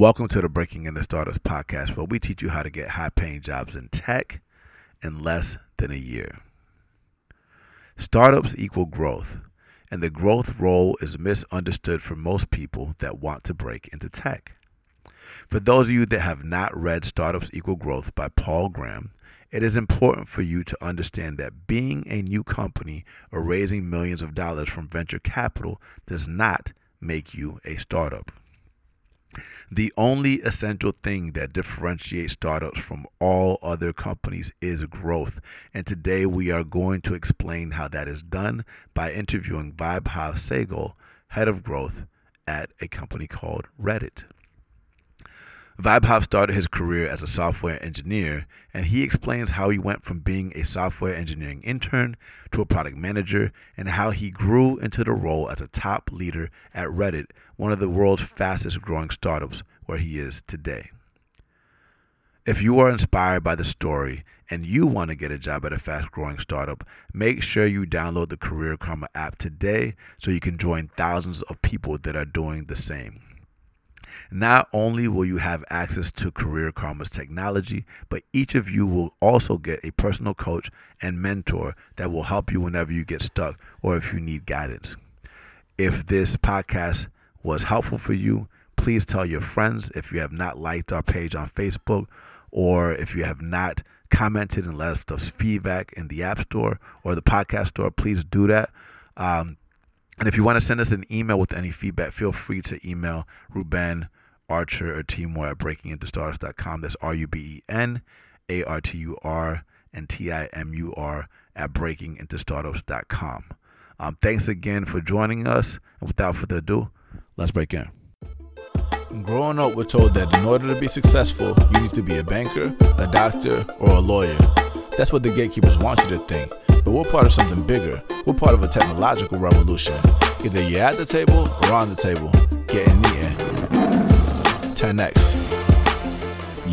Welcome to the Breaking Into Startups podcast, where we teach you how to get high paying jobs in tech in less than a year. Startups equal growth, and the growth role is misunderstood for most people that want to break into tech. For those of you that have not read Startups Equal Growth by Paul Graham, it is important for you to understand that being a new company or raising millions of dollars from venture capital does not make you a startup. The only essential thing that differentiates startups from all other companies is growth. And today we are going to explain how that is done by interviewing Vaibhav Sehgal, head of growth at a company called Reddit. Vaibhav started his career as a software engineer, and he explains how he went from being a software engineering intern to a product manager and how he grew into the role as a top leader at Reddit, one of the world's fastest growing startups, where he is today. If you are inspired by the story and you want to get a job at a fast growing startup, make sure you download the Career Karma app today so you can join thousands of people that are doing the same. Not only will you have access to Career Karma's technology, but each of you will also get a personal coach and mentor that will help you whenever you get stuck or if you need guidance. If this podcast was helpful for you, please tell your friends. If you have not liked our page on Facebook or if you have not commented and left us feedback in the App Store or the podcast store, please do that. Um, and if you want to send us an email with any feedback, feel free to email Ruben Artur or Timur at breakingintostartups.com. That's R U B E N A R T U R and T I M U R at breakingintostartups.com. Um, thanks again for joining us. And without further ado, let's break in. Growing up, we're told that in order to be successful, you need to be a banker, a doctor, or a lawyer. That's what the gatekeepers want you to think. But we're part of something bigger. We're part of a technological revolution. Either you're at the table or on the table. Getting eaten. 10x.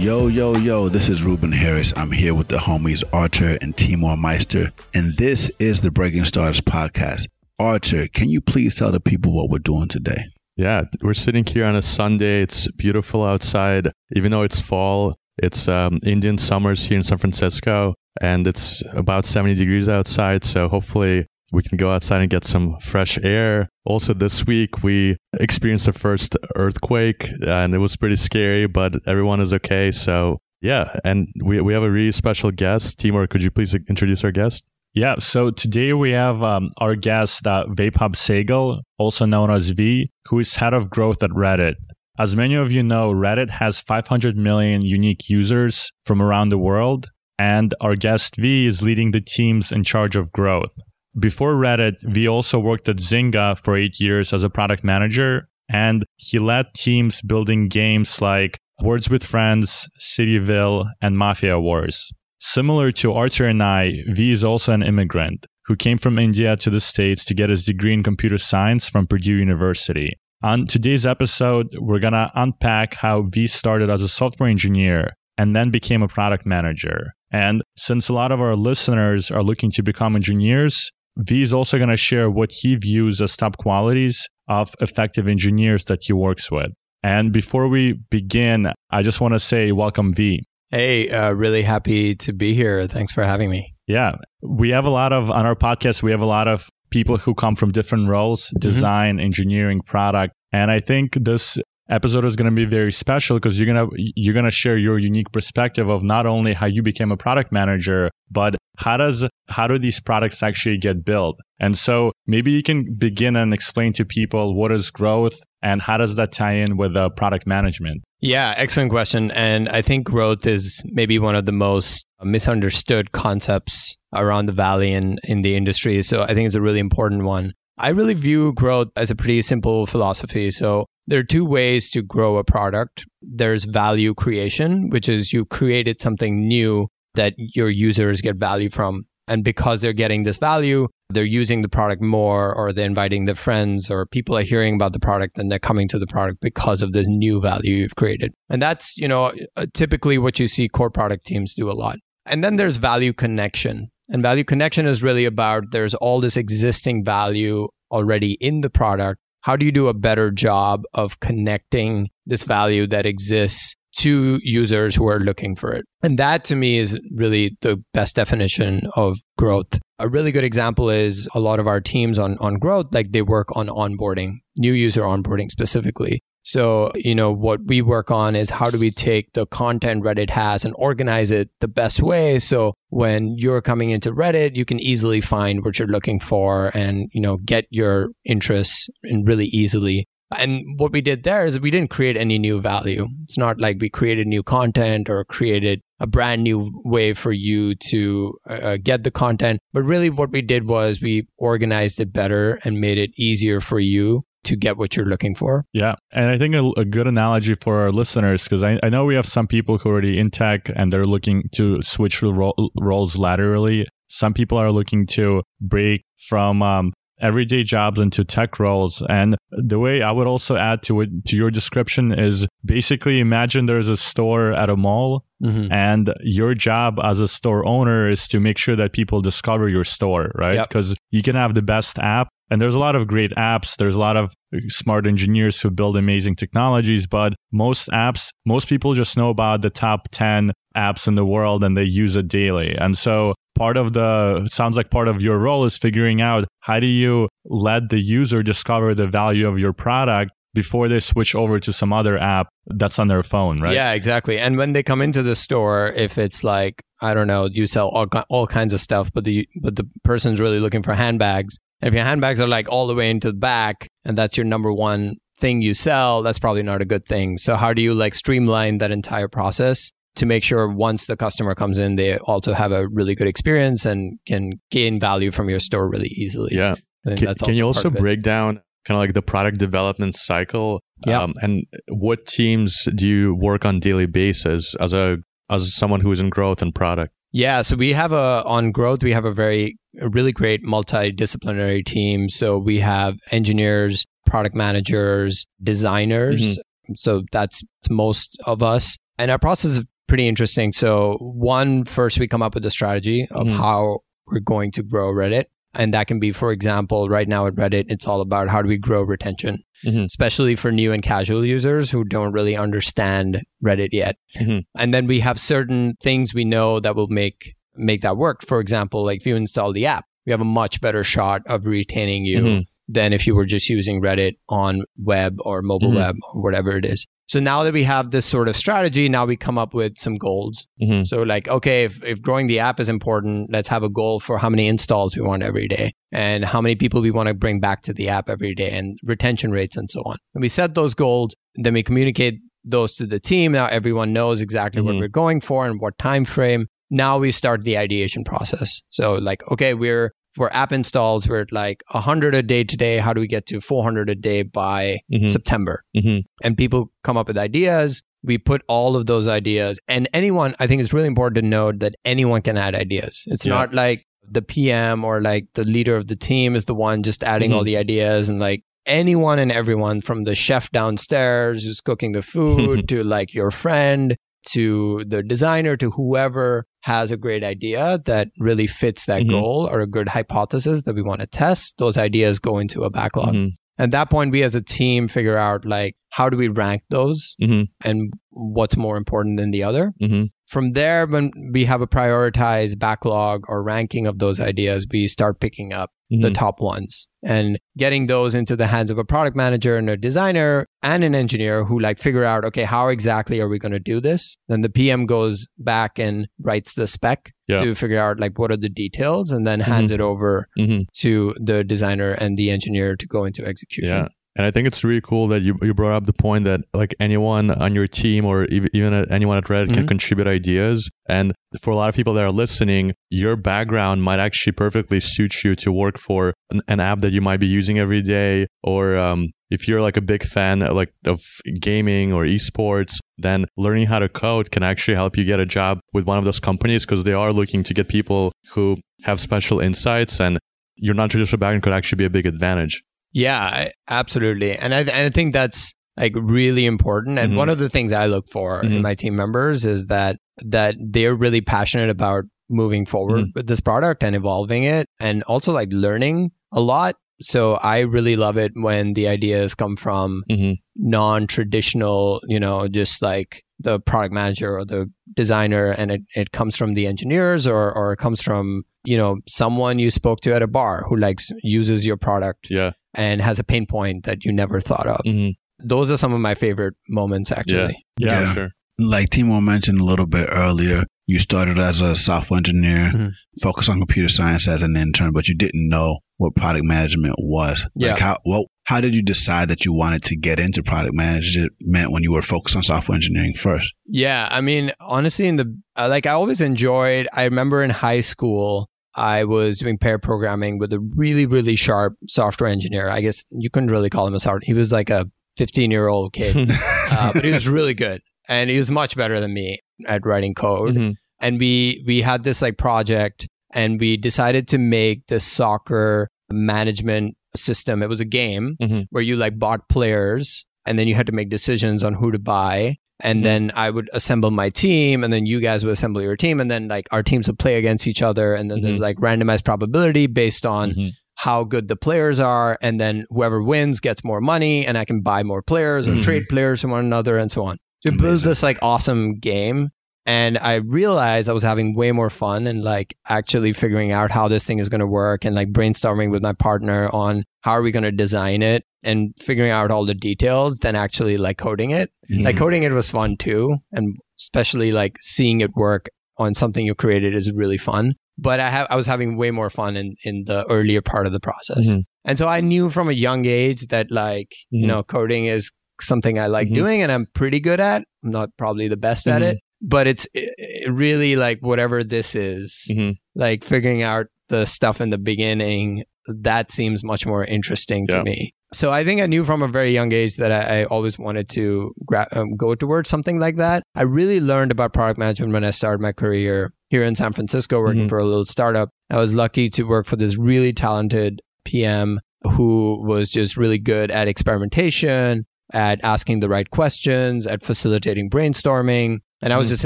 Yo, yo, yo, this is Ruben Harris. I'm here with the homies Artur and Timur Meyster, and this is the Breaking Stars podcast. Artur, can you please tell the people what we're doing today? Yeah, we're sitting here on a Sunday. It's beautiful outside, even though it's fall. It's um, Indian summers here in San Francisco, and it's about 70 degrees outside. So hopefully, we can go outside and get some fresh air. Also, this week we experienced the first earthquake, and it was pretty scary, but everyone is okay. So, yeah, and we, we have a really special guest. Timur, could you please introduce our guest? Yeah, so today we have um, our guest, uh, Vaibhav Sehgal, also known as V, who is head of growth at Reddit. As many of you know, Reddit has 500 million unique users from around the world, and our guest V is leading the teams in charge of growth. Before Reddit, V also worked at Zynga for eight years as a product manager, and he led teams building games like Words with Friends, Cityville, and Mafia Wars. Similar to Artur and I, V is also an immigrant who came from India to the States to get his degree in computer science from Purdue University. On today's episode, we're going to unpack how V started as a software engineer and then became a product manager. And since a lot of our listeners are looking to become engineers, V is also going to share what he views as top qualities of effective engineers that he works with. And before we begin, I just want to say welcome, V. Hey, uh, really happy to be here. Thanks for having me. Yeah. We have a lot of, on our podcast, we have a lot of people who come from different roles mm-hmm. design, mm-hmm. engineering, product. And I think this episode is going to be very special because you're going to you're going to share your unique perspective of not only how you became a product manager but how does how do these products actually get built? And so maybe you can begin and explain to people what is growth and how does that tie in with uh, product management? Yeah excellent question. And i think growth is maybe one of the most misunderstood concepts around the valley and in the industry. So i think it's a really important one I really view growth as a pretty simple philosophy. So there are two ways to grow a product. There's value creation, which is you created something new that your users get value from. And because they're getting this value, they're using the product more or they're inviting their friends or people are hearing about the product and they're coming to the product because of this new value you've created. And that's, you know, uh, typically what you see core product teams do a lot. And then there's value connection. And value connection is really about there's all this existing value already in the product how do you do a better job of connecting this value that exists to users who are looking for it. And that to me is really the best definition of growth. A really good example is a lot of our teams on, on growth, like they work on onboarding, new user onboarding specifically. So, you know, what we work on is how do we take the content Reddit has and organize it the best way. So when you're coming into Reddit, you can easily find what you're looking for and, you know, get your interests and really easily. And what we did there is we didn't create any new value. It's not like we created new content or created a brand new way for you to uh, get the content. But really, what we did was we organized it better and made it easier for you to get what you're looking for. Yeah. And I think a, a good analogy for our listeners, because I, I know we have some people who are already in tech and they're looking to switch ro- roles laterally. Some people are looking to break from um, everyday jobs into tech roles. And the way I would also add to it, to your description is basically imagine there's a store at a mall Mm-hmm. And your job as a store owner is to make sure that people discover your store, right? Because yep. you can have the best app. And there's a lot of great apps. There's a lot of smart engineers who build amazing technologies, but most apps, most people just know about the top 10 apps in the world and they use it daily. And so part of the sounds like part of your role is figuring out how do you let the user discover the value of your product before they switch over to some other app that's on their phone, right? Yeah, exactly. And when they come into the store, if it's like I don't know, you sell all all kinds of stuff, but the but the person's really looking for handbags. If your handbags are like all the way into the back, and that's your number one thing you sell, that's probably not a good thing. So how do you like streamline that entire process to make sure once the customer comes in, they also have a really good experience and can gain value from your store really easily? Yeah. Can, can you also break down kind of like the product development cycle. Yeah. Um, and what teams do you work on daily basis as a as someone who is in growth and product? Yeah, so we have a on growth we have a very a really great multidisciplinary team. So we have engineers, product managers, designers. Mm-hmm. So that's most of us. And our process is pretty interesting. So one first we come up with a strategy of mm-hmm. how we're going to grow Reddit. And that can be, for example, right now at Reddit, it's all about how do we grow retention, mm-hmm. especially for new and casual users who don't really understand Reddit yet. Mm-hmm. And then we have certain things we know that will make make that work. For example, like if you install the app, we have a much better shot of retaining you mm-hmm. Than if you were just using Reddit on web or mobile mm-hmm. web or whatever it is. So now that we have this sort of strategy, now we come up with some goals. Mm-hmm. So like, okay, if, if growing the app is important, let's have a goal for how many installs we want every day and how many people we want to bring back to the app every day and retention rates and so on. And we set those goals, then we communicate those to the team. Now everyone knows exactly mm-hmm. what we're going for and what time frame. Now we start the ideation process. So like, okay, we're for app installs, we're at like 100 a day today. How do we get to 400 a day by mm-hmm. September? Mm-hmm. And people come up with ideas. We put all of those ideas, and anyone, I think it's really important to note that anyone can add ideas. It's yeah. not like the PM or like the leader of the team is the one just adding mm-hmm. all the ideas and like anyone and everyone from the chef downstairs who's cooking the food to like your friend to the designer to whoever has a great idea that really fits that mm-hmm. goal or a good hypothesis that we want to test, those ideas go into a backlog. Mm-hmm. At that point, we as a team figure out like how do we rank those mm-hmm. and what's more important than the other. Mm-hmm. From there, when we have a prioritized backlog or ranking of those ideas, we start picking up mm-hmm. the top ones and getting those into the hands of a product manager and a designer and an engineer who like figure out, okay, how exactly are we going to do this? Then the PM goes back and writes the spec yeah. to figure out like what are the details and then hands mm-hmm. it over mm-hmm. to the designer and the engineer to go into execution. Yeah. And I think it's really cool that you, you brought up the point that like anyone on your team or even anyone at Reddit mm-hmm. can contribute ideas. And for a lot of people that are listening, your background might actually perfectly suit you to work for an, an app that you might be using every day. Or um, if you're like a big fan like of gaming or esports, then learning how to code can actually help you get a job with one of those companies because they are looking to get people who have special insights and your non-traditional background could actually be a big advantage. Yeah, absolutely. And I, and I think that's like really important. And mm-hmm. one of the things I look for mm-hmm. in my team members is that that they're really passionate about moving forward mm-hmm. with this product and evolving it and also like learning a lot So I really love it when the ideas come from hmm non-traditional, you know, just like the product manager or the designer and it, it comes from the engineers or, or it comes from, you know, someone you spoke to at a bar who likes uses your product Yeah. And has a pain point that you never thought of. hmm Those are some of my favorite moments actually. Yeah, Yeah. sure. Like Timur mentioned a little bit earlier, you started as a software engineer, Mhm. focused on computer science as an intern, but you didn't know what product management was. Yeah. Like how well how did you decide that you wanted to get into product management when you were focused on software engineering first? Yeah, I mean, honestly, in the uh, like, I always enjoyed. I remember in high school, I was doing pair programming with a really, really sharp software engineer. I guess you couldn't really call him a software. He was like a 15 year old kid, uh, but he was really good, and he was much better than me at writing code. Mhm. And we we had this like project, and we decided to make the soccer management system. It was a game Mhm. where you like bought players, and then you had to make decisions on who to buy and Mhm. then I would assemble my team, and then you guys would assemble your team, and then like our teams would play against each other, and then there's like randomized probability based on Mhm. how good the players are, and then whoever wins gets more money, and I can buy more players or Mhm. trade players from one another, and so on. So it built Amazing. this like awesome game. And I realized I was having way more fun and like actually figuring out how this thing is going to work and like brainstorming with my partner on how are we going to design it and figuring out all the details than actually like coding it. Like coding it was fun too, and especially like seeing it work on something you created is really fun. But I have I was having way more fun in in the earlier part of the process, Mhm. and so I knew from a young age that like you Mhm. know coding is something I like Mhm. doing and I'm pretty good at. I'm not probably the best at Mhm. it, but it's it, it really like whatever this is, Mhm. like figuring out the stuff in the beginning. That seems much more interesting Yeah. to me. So I think I knew from a very young age that I, I always wanted to gra- um, go towards something like that. I really learned about product management when I started my career here in San Francisco, working Mhm. for a little startup. I was lucky to work for this really talented PM who was just really good at experimentation, at asking the right questions, at facilitating brainstorming. And I was Mhm. just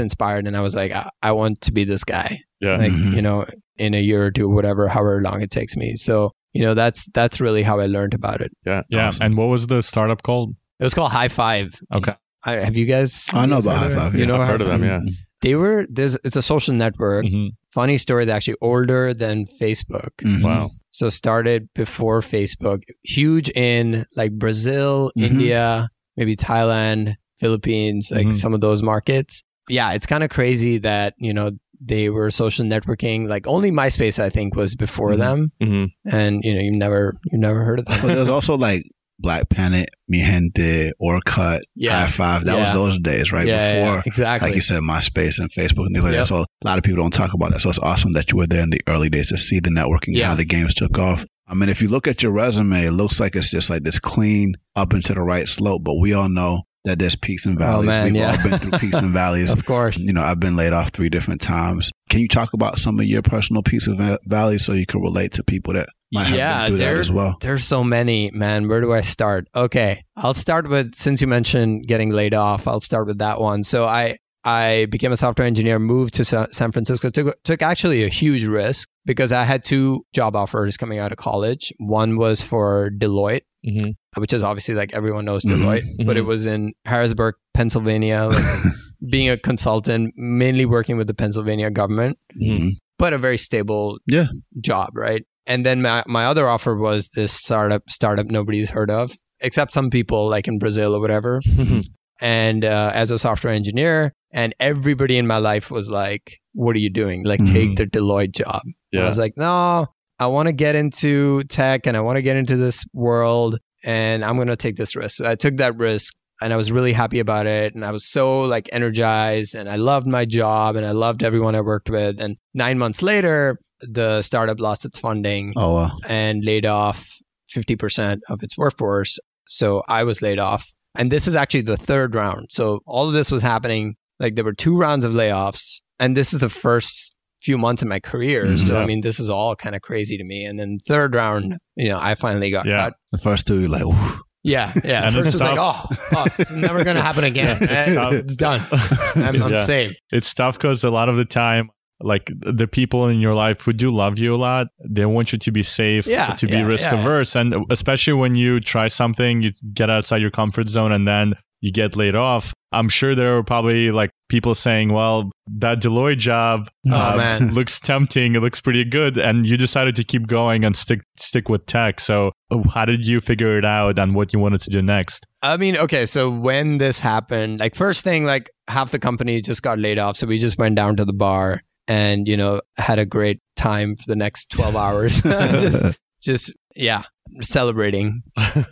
inspired and I was like, I, I want to be this guy Yeah. like Mhm. you know in a year or two whatever however long it takes me so you know that's that's really how i learned about it yeah. Yeah. Awesome. And what was the startup called? it was called hi5 Okay. I, have you guys I know guys about High it? Five, you yeah. know I've High heard of them. Yeah. they were there's it's a social network Mhm. funny story they're actually older than facebook Mhm. Wow. so started before facebook huge in like brazil Mhm. india maybe thailand philippines like Mhm. some of those markets yeah it's kind of crazy that you know they were social networking like only myspace i think was before Mhm. them hmm and you know you never you never heard of them But there's also like Black Planet, Mi Gente, Orkut, Yeah. hi5. That Yeah. was those days, right? yeah, yeah, Before, yeah, exactly like you said, MySpace and Facebook and things like Yep. that. So a lot of people don't talk about that. So it's awesome that you were there in the early days to see the networking and Yeah. how the games took off. I mean, if you look at your resume, it looks like it's just like this clean up into the right slope, but we all know that there's peaks and oh, valleys. Oh, man, We've yeah. all been through peaks and valleys. of course You know, I've been laid off three different times. Can you talk about some of your personal peaks and valleys so you can relate to people that might have Yeah, been through that as well? There's so many, man. Where do I start? Okay, I'll start with since you mentioned getting laid off. I'll start with that one. So I I became a software engineer, moved to San Francisco. Took took actually a huge risk because I had two job offers coming out of college. One was for Deloitte, hmm which is obviously like everyone knows Mhm, Deloitte, but it mhm. was in Harrisburg, Pennsylvania. Like being a consultant, mainly working with the Pennsylvania government Mhm. but a very stable Yeah. job, right? And then my, my other offer was this startup startup nobody's heard of, except some people like in Brazil or whatever. and uh, as a software engineer, and everybody in my life was like, "What are you doing? Like, take Mhm. the Deloitte job." Yeah. I was like, "No, I want to get into tech and I want to get into this world, and I'm going to take this risk." So I took that risk. And I was really happy about it. And I was so like energized and I loved my job and I loved everyone I worked with. And nine months later, the startup lost its funding Oh, wow. and laid off 50% of its workforce. So I was laid off. And this is actually the third round. So all of this was happening. Like there were two rounds of layoffs. And this is the first few months in my career. Mhm. So, I mean, this is all kind of crazy to me. And then third round, you know, I finally got Yeah. cut. The first two, like, Ooh. Yeah. Yeah. And First it's was like, oh, tough. oh, this is never going to happen again. It's Eh, tough. it's done. I'm, I'm Yeah. safe. It's tough because a lot of the time, like the people in your life who do love you a lot, they want you to be safe, Yeah, to be yeah, risk yeah, yeah. averse. And especially when you try something, you get outside your comfort zone and then you get laid off. I'm sure there were probably like people saying, well, that Deloitte job Oh, uh, looks tempting. It looks pretty good. And you decided to keep going and stick, stick with tech. So uh, how did you figure it out and what you wanted to do next? I mean, okay, so when this happened, like first thing, like half the company just got laid off. So we just went down to the bar and, you know, had a great time for the next 12 hours. just, just, yeah, celebrating,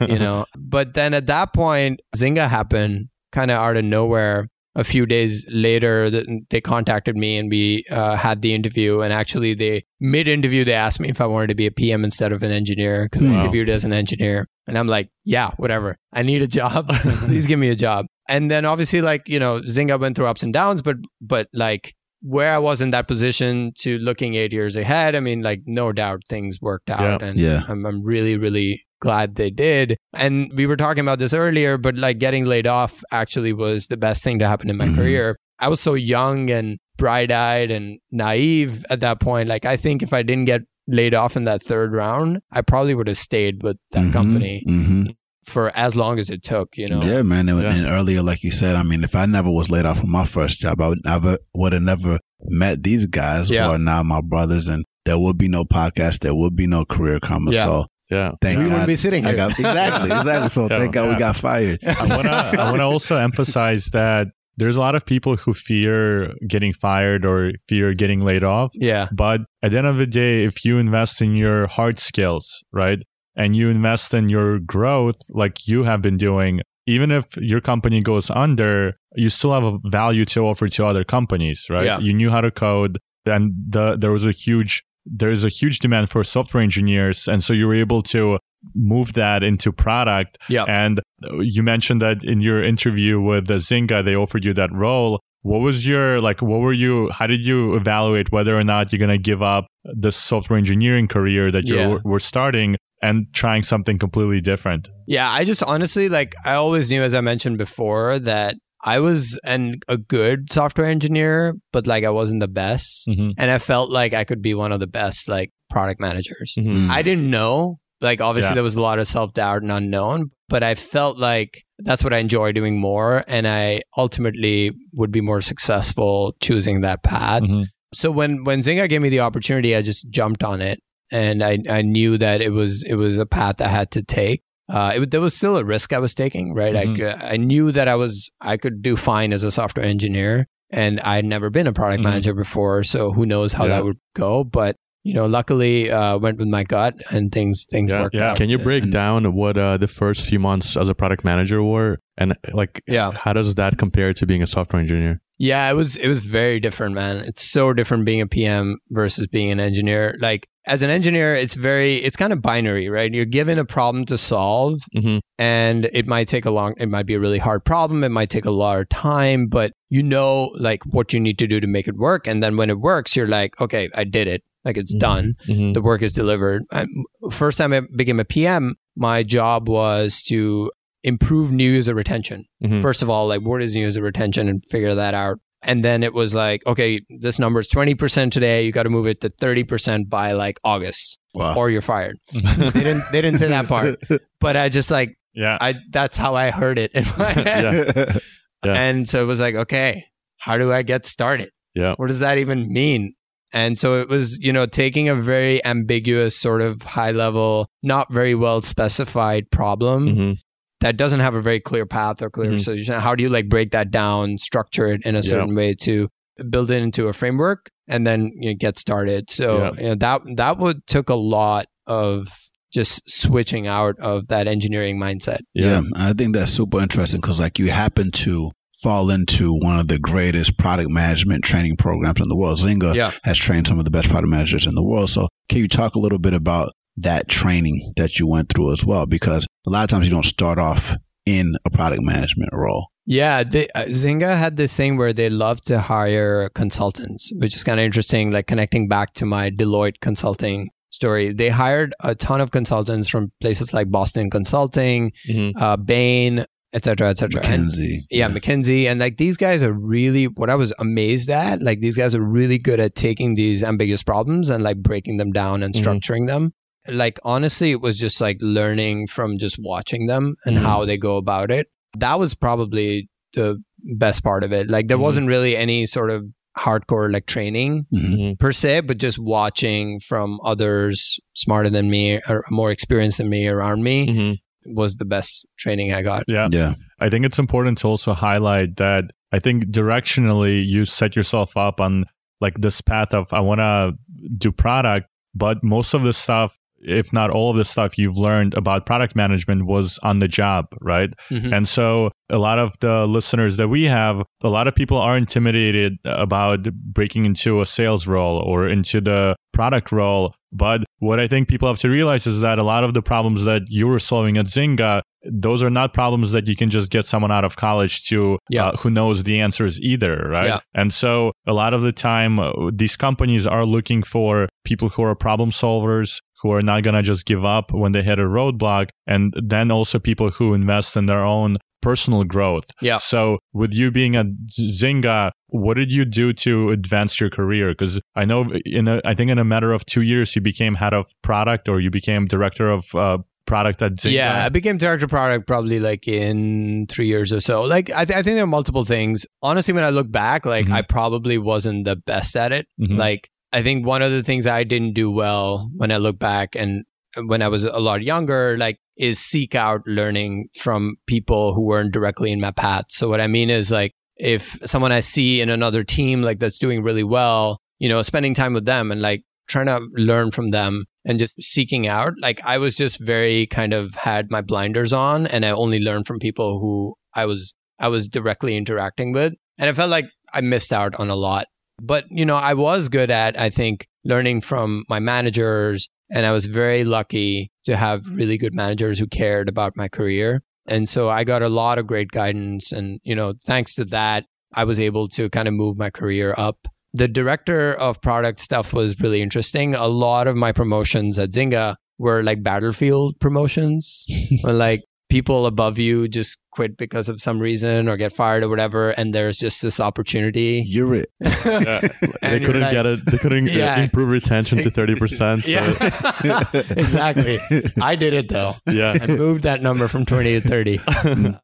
you know. But then at that point, Zynga happened kind of out of nowhere. A few days later, they contacted me and we uh, had the interview. And actually, they mid interview, they asked me if I wanted to be a PM instead of an engineer because I interviewed as an engineer. And I'm like, yeah, whatever. I need a job. Please give me a job. And then obviously, like you know, Zynga went through ups and downs, but but like where I was in that position to looking eight years ahead, I mean, like no doubt things worked out, Yeah. and Yeah. I'm I'm really really glad they did. And we were talking about this earlier, but like getting laid off actually was the best thing to happen in my Mhm. career. I was so young and bright eyed and naive at that point. Like I think if I didn't get laid off in that third round, I probably would have stayed with that Mhm. company hmm for as long as it took. You know. Yeah, man. And, Yeah. and earlier, like you said, I mean, if I never was laid off from my first job, I would never would have never met these guys Yeah. who are now my brothers, and there would be no podcast, there would be no Career Karma. Yeah. So Yeah. thank we God. wouldn't be sitting I here. got exactly, exactly. So Yeah, thank God we got fired. I want to I want to also emphasize that there's a lot of people who fear getting fired or fear getting laid off. yeah. But at the end of the day, if you invest in your hard skills, right, and you invest in your growth like you have been doing, even if your company goes under, you still have a value to offer to other companies, right? Yeah. You knew how to code, and the, there was a huge there's a huge demand for software engineers, and so you were able to move that into product. Yeah. And you mentioned that in your interview with the Zynga, they offered you that role. What was your like? What were you? How did you evaluate whether or not you're gonna give up the software engineering career that you Yeah. were starting and trying something completely different? Yeah, I just honestly like I always knew as I mentioned before that I was an a good software engineer, but like I wasn't the best. Mm-hmm. And I felt like I could be one of the best like product managers. Mhm. I didn't know. Like obviously Yeah. there was a lot of self-doubt and unknown, but I felt like that's what I enjoy doing more and I ultimately would be more successful choosing that path. Mhm. So when when Zynga gave me the opportunity, I just jumped on it, and I I knew that it was it was a path I had to take. Uh, it, there was still a risk I was taking, right? Mhm. I I knew that I was I could do fine as a software engineer, and I'd never been a product Mhm. manager before, so who knows how Yeah. that would go? But you know, luckily, uh, went with my gut, and things things Yeah, worked yeah. out. Can you break And- down what uh, the first few months as a product manager were, and like, Yeah. how does that compare to being a software engineer? Yeah, it was it was very different, man. It's so different being a PM versus being an engineer. Like as an engineer, it's very it's kind of binary, right? You're given a problem to solve Mm-hmm. and it might take a long it might be a really hard problem, it might take a lot of time, but you know like what you need to do to make it work and then when it works, you're like, okay, I did it. Like it's Mhm. done. Mm-hmm. The work is delivered. I, first time I became a PM, my job was to improve new user retention. Mhm. First of all, like what is new user retention and figure that out. And then it was like, okay, this number is 20% today. You got to move it to 30% by like August Wow. or you're fired. they didn't, they didn't say that part, but I just like, Yeah. I, that's how I heard it in my head. Yeah. And so it was like, okay, how do I get started? Yeah. What does that even mean? And so it was, you know, taking a very ambiguous, sort of high level, not very well specified problem Mm-hmm. That doesn't have a very clear path or clear Mhm. solution. How do you like break that down, structure it in a certain way to build it into a framework and then you know, get started? So you know, that that would took a lot of just switching out of that engineering mindset. Yeah, I think that's super interesting because like you happen to fall into one of the greatest product management training programs in the world. Zynga Yeah. has trained some of the best product managers in the world. So can you talk a little bit about that training that you went through as well? Because a lot of times you don't start off in a product management role. Yeah, they, uh, Zynga had this thing where they love to hire consultants, which is kind of interesting. Like connecting back to my Deloitte consulting story, they hired a ton of consultants from places like Boston Consulting, Mm-hmm. uh, Bain, et cetera, et cetera. And- McKinsey. yeah, McKinsey. And like these guys are really what I was amazed at. Like these guys are really good at taking these ambiguous problems and like breaking them down and Mhm. structuring them. Like honestly, it was just like learning from just watching them and Mhm. how they go about it. That was probably the best part of it. Like there Mhm. wasn't really any sort of hardcore like training Mhm. per se, but just watching from others smarter than me or more experienced than me around me hmm was the best training I got. Yeah. Yeah. I think it's important to also highlight that I think directionally you set yourself up on like this path of I want to do product, but most of the stuff, if not all of the stuff you've learned about product management was on the job, right? Mhm. And so a lot of the listeners that we have, a lot of people are intimidated about breaking into a sales role or into the product role. But what I think people have to realize is that a lot of the problems that you were solving at Zynga, those are not problems that you can just get someone out of college to Yeah. uh, who knows the answers either, right? Yeah. And so a lot of the time, uh, these companies are looking for people who are problem solvers, who are not going to just give up when they hit a roadblock, and then also people who invest in their own personal growth. Yeah. So with you being at Zynga, what did you do to advance your career? Because I know in a, I think in a matter of two years you became head of product or you became director of uh, product at Zynga. Yeah, I became director of product probably like in three years or so. Like I, th- I think there are multiple things. Honestly, when I look back, like Mhm. I probably wasn't the best at it. Mhm. Like I think one of the things I didn't do well when I look back and when I was a lot younger, like is seek out learning from people who weren't directly in my path. So what I mean is like if someone I see in another team like that's doing really well, you know, spending time with them and like trying to learn from them and just seeking out. Like I was just very kind of had my blinders on and I only learned from people who I was I was directly interacting with. And I felt like I missed out on a lot. But you know, I was good at I think learning from my managers and I was very lucky to have really good managers who cared about my career. And so I got a lot of great guidance and you know, thanks to that I was able to kind of move my career up the director of product stuff was really interesting. A lot of my promotions at Zynga were like battlefield promotions, like people above you just quit because of some reason or get fired or whatever, and there's just this opportunity. You're it. Yeah. they couldn't like- get it. They couldn't uh, Yeah. improve retention to thirty percent. Yeah, exactly. I did it though. yeah. I moved that number from 20 to 30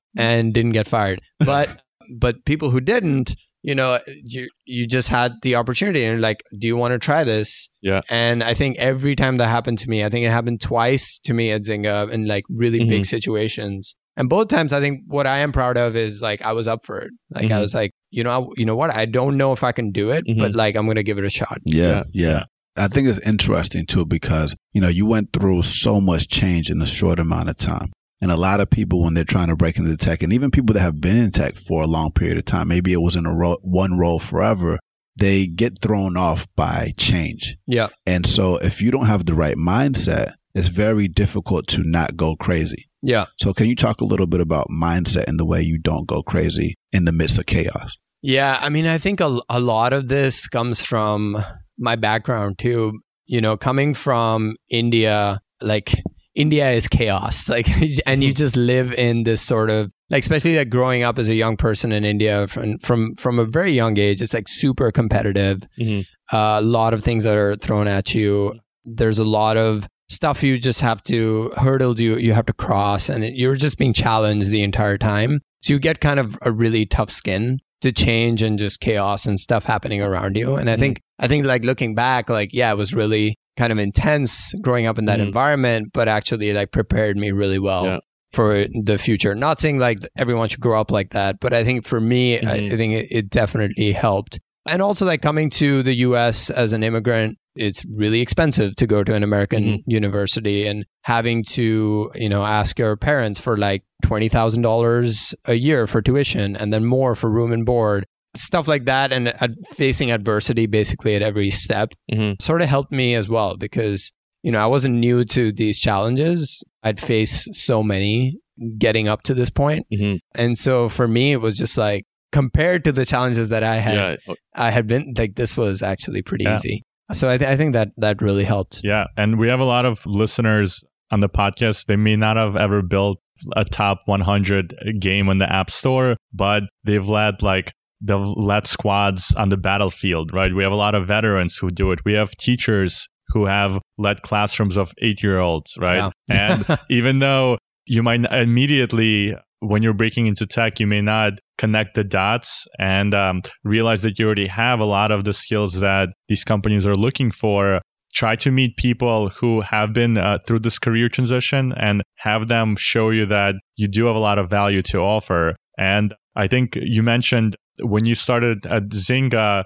and didn't get fired. But but people who didn't, you know, you you just had the opportunity and like, do you want to try this? Yeah. And I think every time that happened to me, I think it happened twice to me at Zynga in like really big situations. And both times, I think what I am proud of is like I was up for it. Like I Mhm. was like, you know, I, you know what? I don't know if I can do it, but like I'm gonna give it a shot. Yeah, yeah. I think it's interesting too because, you know, you went through so much change in a short amount of time. And a lot of people, when they're trying to break into tech, and even people that have been in tech for a long period of time, maybe it was in a ro- one role forever, they get thrown off by change. Yeah. And so if you don't have the right mindset, it's very difficult to not go crazy. Yeah. So can you talk a little bit about mindset and the way you don't go crazy in the midst of chaos? Yeah, I mean, I think a, a lot of this comes from my background too. You know, coming from India, like India is chaos, like, and you just live in this sort of like, especially like growing up as a young person in India from from from a very young age, it's like super competitive. Mhm. Uh, a lot of things that are thrown at you. There's a lot of stuff you just have to hurdle you you have to cross, and it, you're just being challenged the entire time. So you get kind of a really tough skin to change and just chaos and stuff happening around you. And I think I think like looking back, like yeah, it was really kind of intense growing up in that Mhm. environment, but actually like prepared me really well Yeah. for the future. Not saying like everyone should grow up like that, but I think for me, I, Mhm. I think it, it definitely helped. And also like coming to the US as an immigrant, it's really expensive to go to an American Mhm. university and having to, you know, ask your parents for like $20,000 a year for tuition and then more for room and board. Stuff like that and ad- facing adversity basically at every step Mhm. sort of helped me as well because, you know, I wasn't new to these challenges. I'd faced so many getting up to this point. Mhm. And so for me, it was just like compared to the challenges that I had, Yeah. I had been like, this was actually pretty Yeah. easy. So I, th- I think that that really helped. Yeah. And we have a lot of listeners on the podcast. They may not have ever built a top 100 game in the App Store, but they've led like they've led squads on the battlefield, right? We have a lot of veterans who do it. We have teachers who have led classrooms of eight year olds, right? Yeah. and even though you might immediately, when you're breaking into tech, you may not connect the dots and um, realize that you already have a lot of the skills that these companies are looking for. Try to meet people who have been uh, through this career transition and have them show you that you do have a lot of value to offer. And I think you mentioned when you started at Zynga,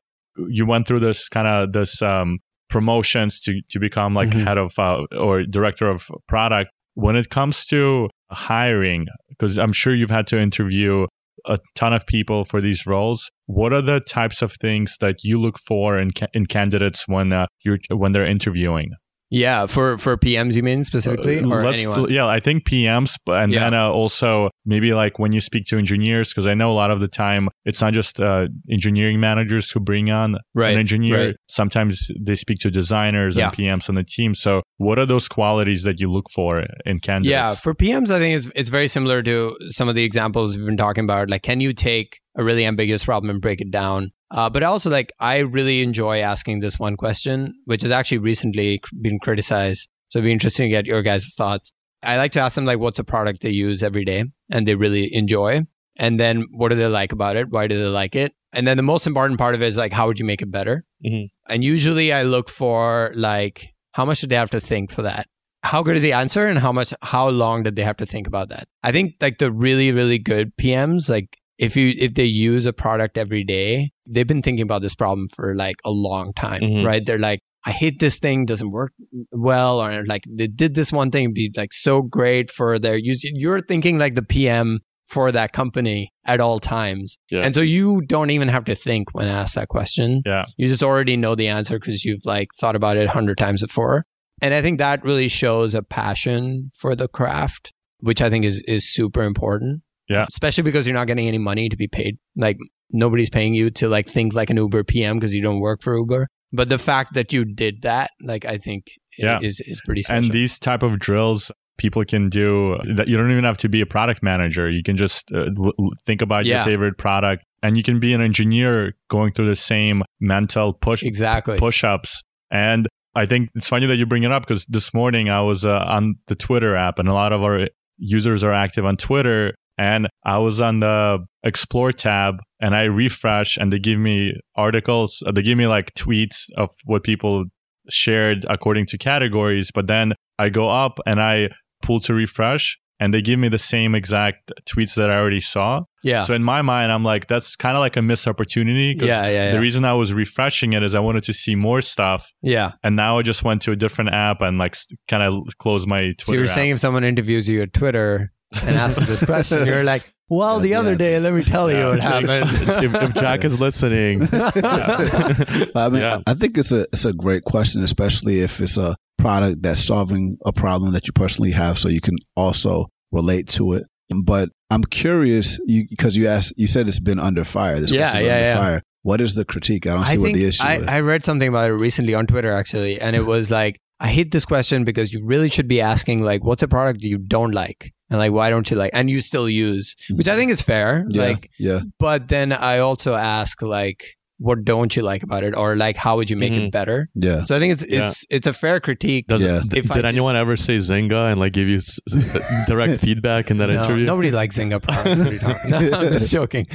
you went through this kind of this um, promotions to to become like Mhm. head of uh, or director of product. When it comes to hiring, because I'm sure you've had to interview a ton of people for these roles. What are the types of things that you look for in in candidates when uh, you're when they're interviewing? Yeah, for for PMs you mean specifically, or Uh, Let's anyone? yeah, I think PMs, but and Yeah. then uh, also maybe like when you speak to engineers, because I know a lot of the time it's not just uh, engineering managers who bring on Right, an engineer. right. Sometimes they speak to designers Yeah. and PMs on the team. So, what are those qualities that you look for in candidates? Yeah, for PMs, I think it's it's very similar to some of the examples we've been talking about. Like, can you take a really ambiguous problem and break it down? Uh, but also, like, I really enjoy asking this one question, which has actually recently been criticized. So it'd be interesting to get your guys' thoughts. I like to ask them like, what's a product they use every day and they really enjoy, and then what do they like about it? Why do they like it? And then the most important part of it is like, how would you make it better? Mhm. And usually, I look for like, how much did they have to think for that? how good is the answer and how much how long did they have to think about that i think like the really really good pms like if you if they use a product every day they've been thinking about this problem for like a long time Mhm. right they're like i hate this thing doesn't work well or like they did this one thing be like so great for their use you're thinking like the pm for that company at all times Yeah. and so you don't even have to think when asked that question Yeah. you just already know the answer because you've like thought about it a hundred times before. And I think that really shows a passion for the craft, which I think is is super important. Yeah. Especially because you're not getting any money to be paid. Like nobody's paying you to like think like an Uber PM because you don't work for Uber. But the fact that you did that, like I think Yeah. is is pretty special. and these type of drills people can do that you don't even have to be a product manager you can just uh, l- think about Yeah. your favorite product and you can be an engineer going through the same mental push exactly. push-ups and i think it's funny that you bring it up because this morning i was uh, on the twitter app and a lot of our users are active on twitter and i was on the explore tab and i refresh and they give me articles uh, they give me like tweets of what people shared according to categories but then i go up and i pull to refresh and they give me the same exact tweets that i already saw Yeah. so in my mind i'm like that's kind of like a missed opportunity. yeah. Yeah. the reason I was refreshing it is I wanted to see more stuff, yeah. and now I just went to a different app and like kind of closed my Twitter. So you're app. saying if someone interviews you at Twitter and ask you this question, you're like, well, the Yeah, other yeah, day, let me tell you what happened. if, if Jack is listening, I mean, Yeah. I think it's a it's a great question, especially if it's a product that's solving a problem that you personally have, so you can also relate to it. But I'm curious, because you asked, you said it's been under fire. This Yeah, yeah, under yeah. fire. What is the critique? I don't see what the issue I, is. I read something about it recently on Twitter actually, and it was like, I hate this question because you really should be asking like, what's a product you don't like, and like, why don't you like, and you still use, which I think is fair. yeah, Like, yeah, but then I also ask like, what don't you like about it, or like, how would you make it Mhm. better? yeah. So I think it's Yeah. it's it's a fair critique. does Yeah. If I did just- anyone ever say Zynga and like give you s- s- direct feedback in that No, interview? Nobody likes Zynga products. What are you talking- no, I'm just joking.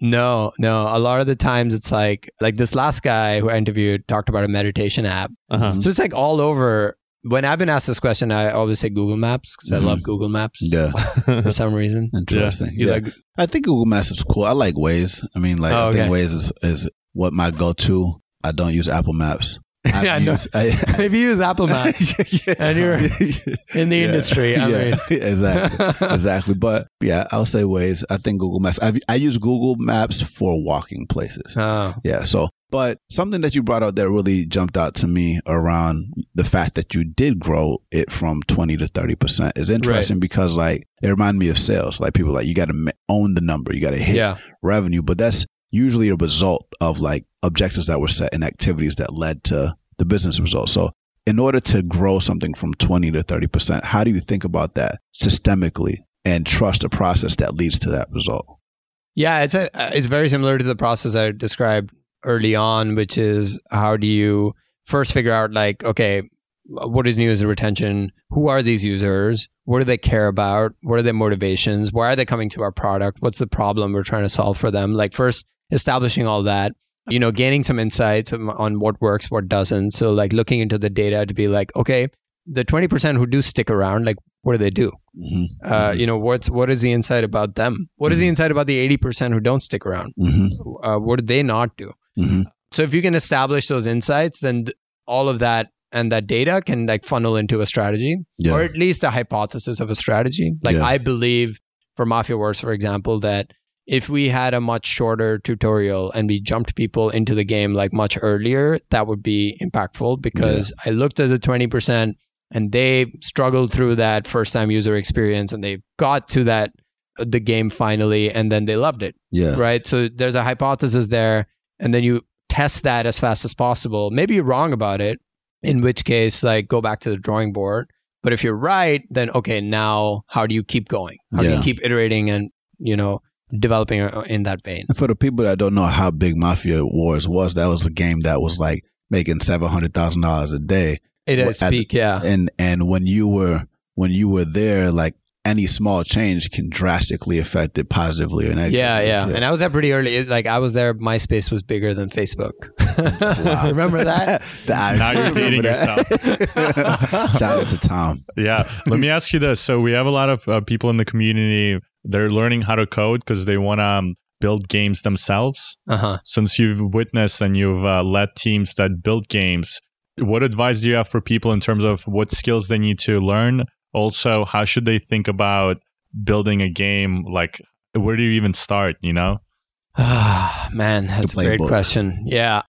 No, no. A lot of the times it's like like this last guy who I interviewed talked about a meditation app. Uh-huh. So it's like all over. When I've been asked this question, I always say Google Maps because I Mhm. love Google Maps Yeah. for some reason. Interesting. You yeah. like I think Google Maps is cool. I like Waze. I mean, like Oh, I think okay. Waze is, is what my go to. I don't use Apple Maps. I know. if you use Apple Maps and you're in the Yeah. industry, I Yeah, mean, exactly. exactly. But yeah, I'll say Waze. I think Google Maps. I I use Google Maps for walking places. oh, Yeah. So, but something that you brought out that really jumped out to me around the fact that you did grow it from 20 to 30% is interesting because like it reminded me of sales. Like people like you got to own the number, you got to hit yeah, revenue, but that's usually a result of like objectives that were set and activities that led to the business results. So, in order to grow something from 20 to 30%, how do you think about that systemically and trust the process that leads to that result. Yeah, it's a, it's very similar to the process I described early on, which is how do you first figure out like, okay, what is new user retention? Who are these users? What do they care about? What are their motivations? Why are they coming to our product? What's the problem we're trying to solve for them? Like first establishing all that, you know, gaining some insights on what works, what doesn't. So like looking into the data to be like, okay, the 20% who do stick around, like what do they do? Mm-hmm. Uh, you know, what's what is the insight about them? What is the insight about the 80% who don't stick around? Mm-hmm. Uh, what do they not do? Mm-hmm. So if you can establish those insights, then th- all of that and that data can like funnel into a strategy Yeah. or at least a hypothesis of a strategy. Like Yeah. I believe for Mafia Wars, for example, that if we had a much shorter tutorial and we jumped people into the game like much earlier, that would be impactful because I looked at the 20% and they struggled through that first time user experience and they got to that uh, the game finally and then they loved it Yeah. right? So there's a hypothesis there, and then you test that as fast as possible. Maybe you're wrong about it, in which case, like go back to the drawing board. But if you're right, then okay, now how do you keep going? How do you keep iterating and you know developing uh, in that vein? And for the people that don't know how big Mafia Wars was, that was a game that was like making seven hundred thousand dollars a day. It What- is at- peak, yeah. And and when you were when you were there, like any small change can drastically affect it positively or negatively. Yeah, yeah, And I was there pretty early. It- Like I was there, MySpace was bigger than Facebook. Remember that? That- Now you're I dating remember that. Shout out to Tom. Yeah. Let me ask you this. So we have a lot of uh, people in the community. They're learning how to code because they want to um, build games themselves. Uh huh. Since you've witnessed and you've uh, led teams that build games, what advice do you have for people in terms of what skills they need to learn? Also, how should they think about building a game? Like, where do you even start? You know? Ah, man, that's a great playbook. question. Yeah.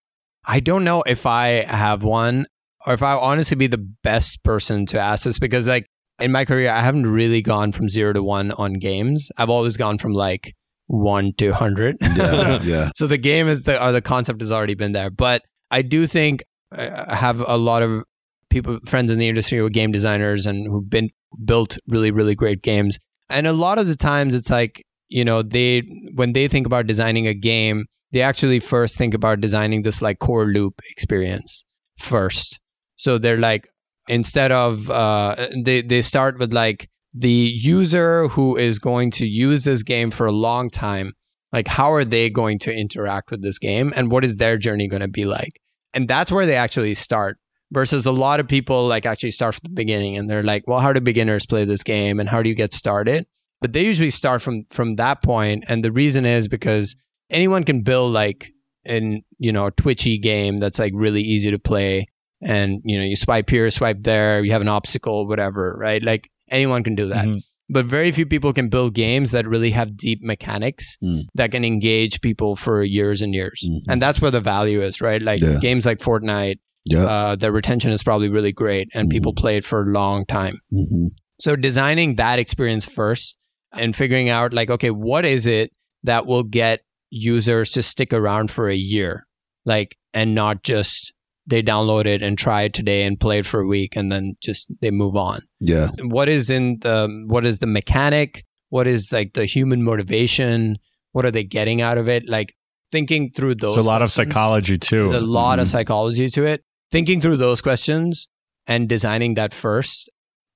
I don't know if I have one or if I honestly be the best person to ask this because like in my career I haven't really gone from 0 to 1 on games. I've always gone from like 1 to 100. Yeah, yeah. so the game is the or the concept has already been there, but I do think I have a lot of people friends in the industry who are game designers and who've been built really really great games. And a lot of the times it's like, you know, they when they think about designing a game, they actually first think about designing this like core loop experience first. So they're like instead of uh they they start with like the user who is going to use this game for a long time like how are they going to interact with this game and what is their journey going to be like? And that's where they actually start versus a lot of people like actually start from the beginning and they're like well how do beginners play this game and how do you get started? But they usually start from from that point and the reason is because anyone can build like an you know twitchy game that's like really easy to play and you know you swipe here swipe there you have an obstacle whatever right like anyone can do that Mhm. but very few people can build games that really have deep mechanics Mm. that can engage people for years and years Mhm. and that's where the value is right like Yeah. games like fortnite Yeah. uh, the retention is probably really great and Mhm. people play it for a long time hmm so designing that experience first and figuring out like, okay, what is it that will get users to stick around for a year? Like, and not just they download it and try it today and play it for a week and then just they move on. Yeah. What is in the what is the mechanic? What is like the human motivation? What are they getting out of it? Like thinking through those There's a lot of psychology too. There's a lot of Mhm. psychology to it. Thinking through those questions and designing that first,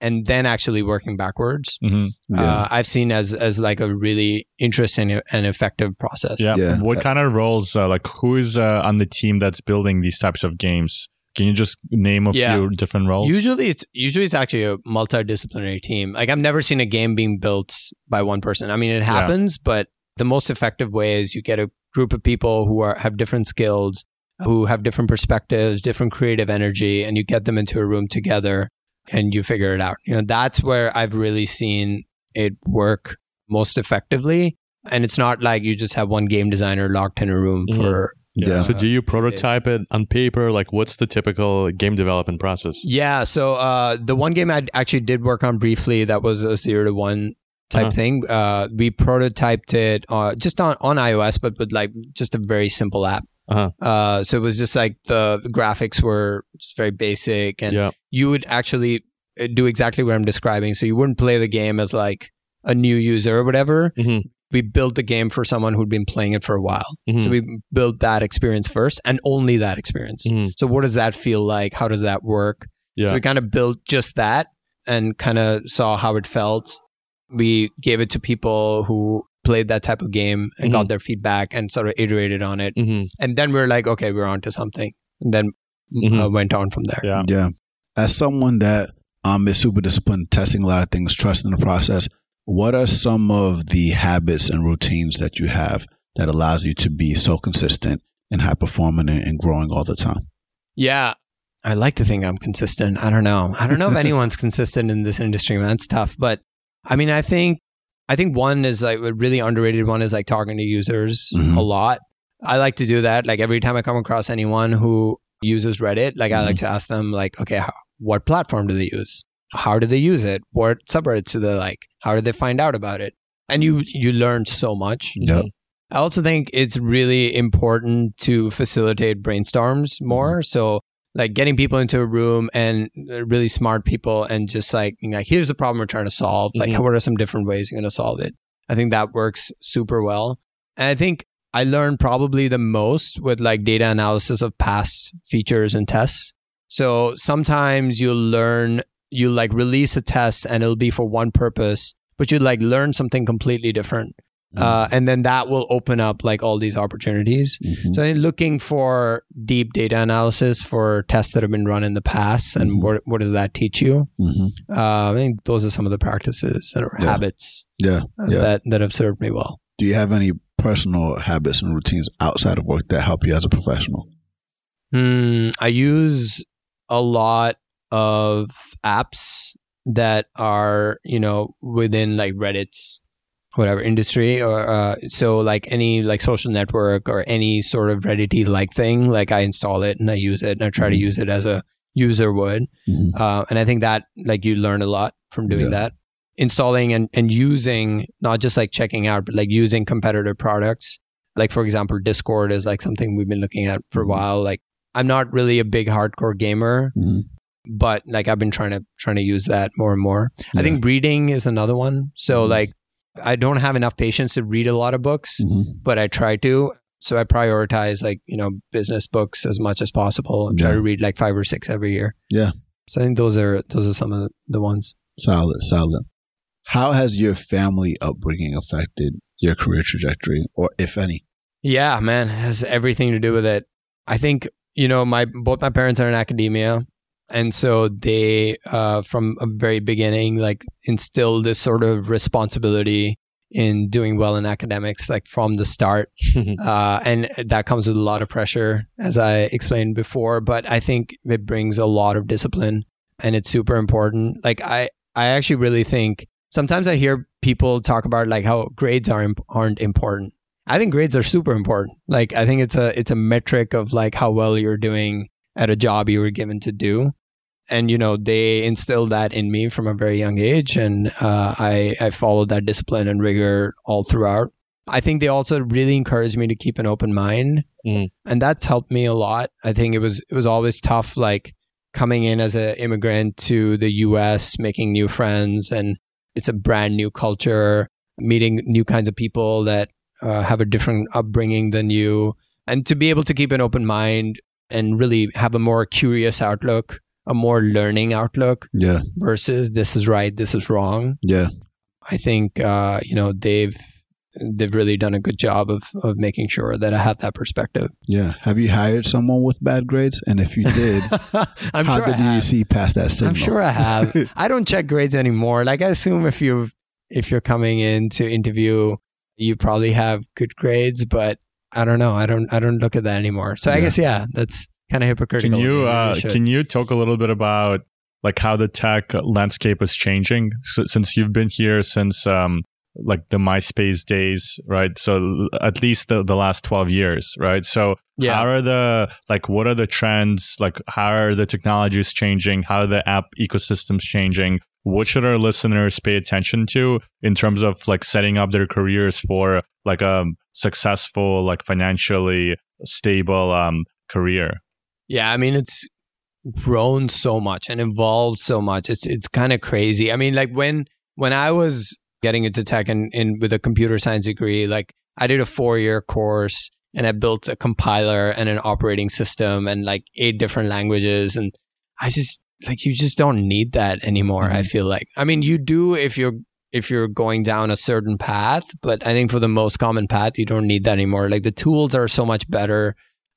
and then actually working backwards. Mhm. Yeah. Uh, I've seen as as like a really interesting and effective process. Yeah. Yeah. What kind of roles, uh, like who is uh, on the team that's building these types of games? Can you just name a Yeah. few different roles? Usually it's usually it's actually a multidisciplinary team. Like I've never seen a game being built by one person. I mean it happens, but the most effective way is you get a group of people who are have different skills, who have different perspectives, different creative energy, and you get them into a room together and you figure it out. You know, that's where I've really seen it work most effectively. And it's not like you just have one game designer locked in a room Mhm. for Yeah. So do you prototype it on paper? Like, what's the typical game development process? Yeah. So uh, the one game I actually did work on briefly that was a zero to one type Uh-huh. thing. Uh, we prototyped it uh, just on, on iOS, but with like just a very simple app. Uh-huh. Uh, so it was just like the graphics were just very basic, and Yeah. you would actually uh, do exactly what I'm describing. So you wouldn't play the game as like a new user or whatever, Mhm. we built the game for someone who'd been playing it for a while. Mhm. So we built that experience first and only that experience. Mhm. So what does that feel like? How does that work? Yeah. So we kind of built just that and kind of saw how it felt. We gave it to people who played that type of game and got their feedback and sort of iterated on it. Mhm. And then we are like, okay, we're on to something. And then Mhm. uh, went on from there. Yeah. Yeah. As someone that um is super disciplined, testing a lot of things, trusting the process, what are some of the habits and routines that you have that allows you to be so consistent and high performing and, and growing all the time? Yeah. I like to think I'm consistent. I don't know. I don't know if anyone's consistent in this industry, man. It's tough. But I mean, I think I think one is like a really underrated one is like talking to users Mhm. a lot. I like to do that. Like every time I come across anyone who uses Reddit, like I like to ask them like, okay, how, what platform do they use? How do they use it? What subreddits do they like? How did they find out about it? And you you learn so much. Yep. I also think it's really important to facilitate brainstorms more. So like getting people into a room and uh, really smart people and just like, you know, like here's the problem we're trying to solve. Like Mhm. what are some different ways you're going to solve it? I think that works super well. And I think I learned probably the most with like data analysis of past features and tests. So sometimes you'll learn, you like release a test and it'll be for one purpose, but you like learn something completely different. Uh, and then that will open up like all these opportunities. Mhm. So in looking for deep data analysis for tests that have been run in the past and Mhm. what, what does that teach you? Mhm. Uh, I think those are some of the practices or Yeah. habits Yeah. uh, Yeah. that, that have served me well. Do you have any personal habits and routines outside of work that help you as a professional? Hmm, I use a lot of apps that are, you know, within like Reddit's whatever industry or uh, so like any like social network or any sort of Reddit like thing, like I install it and I use it and I try to Mhm. use it as a user would. Mhm. Uh, and I think that like you learn a lot from doing Yeah. that. Installing and, and using not just like checking out, but like using competitor products. Like for example, Discord is like something we've been looking at for a Mhm. while. Like I'm not really a big hardcore gamer, Mhm. but like I've been trying to trying to use that more and more. I think reading is another one. So Mhm. like I don't have enough patience to read a lot of books, Mhm. but I try to. So I prioritize like, you know, business books as much as possible and try to read like five or six every year. Yeah. So I think those are those are some of the ones. Solid, solid. How has your family upbringing affected your career trajectory, or if any? Yeah, man, it has everything to do with it. I think you know my both my parents are in academia, and so they uh, from a very beginning like instilled this sort of responsibility in doing well in academics, like from the start. uh, and that comes with a lot of pressure, as I explained before. But I think it brings a lot of discipline, and it's super important. Like I, I actually really think sometimes I hear people talk about like how grades are imp- aren't important. I think grades are super important. Like I think it's a it's a metric of like how well you're doing at a job you were given to do. And you know they instilled that in me from a very young age, and uh, I I followed that discipline and rigor all throughout. I think they also really encouraged me to keep an open mind, Mhm. and that's helped me a lot. I think it was it was always tough, like coming in as an immigrant to the U.S., making new friends, and it's a brand new culture, meeting new kinds of people that uh, have a different upbringing than you, and to be able to keep an open mind and really have a more curious outlook, a more learning outlook Yeah, versus this is right, this is wrong. yeah, I think uh, you know they've they've really done a good job of of making sure that I have that perspective. yeah. Have you hired someone with bad grades? And if you did, I'm how sure did I you have. see past that signal? I'm sure I have. I don't check grades anymore. Like I assume if you if you're coming in to interview, you probably have good grades, but I don't know. I don't I don't look at that anymore. So I guess yeah, that's kind of hypocritical. Can you uh, can you talk a little bit about like how the tech landscape is changing S- since you've been here since um, like the MySpace days, right? So at least the, the last twelve years, right? So yeah. how are the like what are the trends? Like how are the technologies changing? How are the app ecosystems changing? What should our listeners pay attention to in terms of like setting up their careers for like a successful, like financially stable um, career? Yeah, I mean it's grown so much and evolved so much. It's it's kind of crazy. I mean, like when when I was getting into tech and, and with a computer science degree. Like I did a four year course and I built a compiler and an operating system and like eight different languages. And I just like you just don't need that anymore. I feel like. I mean, you do if you're if you're going down a certain path, but I think for the most common path, you don't need that anymore. Like the tools are so much better.